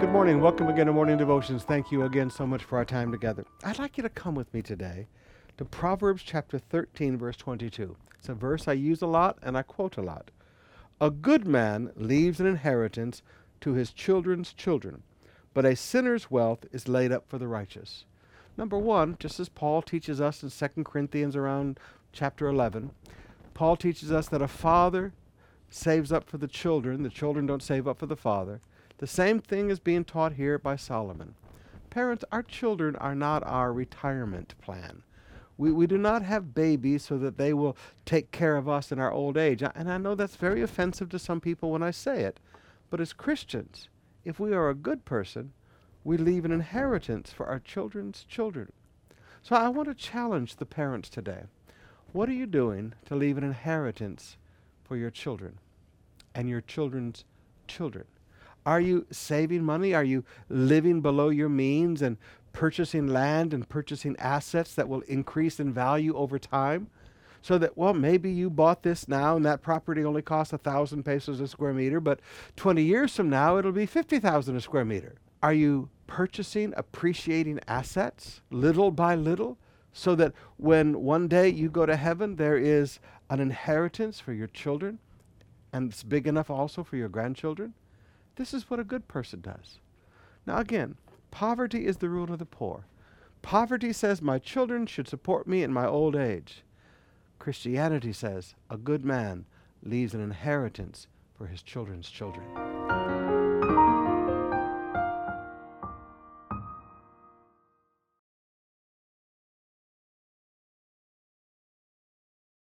Good morning. Welcome again to Morning Devotions. Thank you again so much for our time together. I'd like you to come with me today to Proverbs chapter 13, verse 22. It's a verse I use a lot and I quote a lot. A good man leaves an inheritance to his children's children, but a sinner's wealth is laid up for the righteous. Number one, just as Paul teaches us in 2 Corinthians around chapter 11, Paul teaches us that a father saves up for the children, the children don't save up for the father. The same thing is being taught here by Solomon. Parents, our children are not our retirement plan. We, we do not have babies so that they will take care of us in our old age. And I know that's very offensive to some people when I say it. But as Christians, if we are a good person, we leave an inheritance for our children's children. So I want to challenge the parents today. What are you doing to leave an inheritance for your children and your children's children? Are you saving money? Are you living below your means and purchasing land and purchasing assets that will increase in value over time? So that, well, maybe you bought this now and that property only costs a thousand pesos a square meter, but 20 years from now it'll be 50,000 a square meter. Are you purchasing, appreciating assets little by little so that when one day you go to heaven, there is an inheritance for your children and it's big enough also for your grandchildren? This is what a good person does. Now, again, poverty is the rule of the poor. Poverty says my children should support me in my old age. Christianity says a good man leaves an inheritance for his children's children.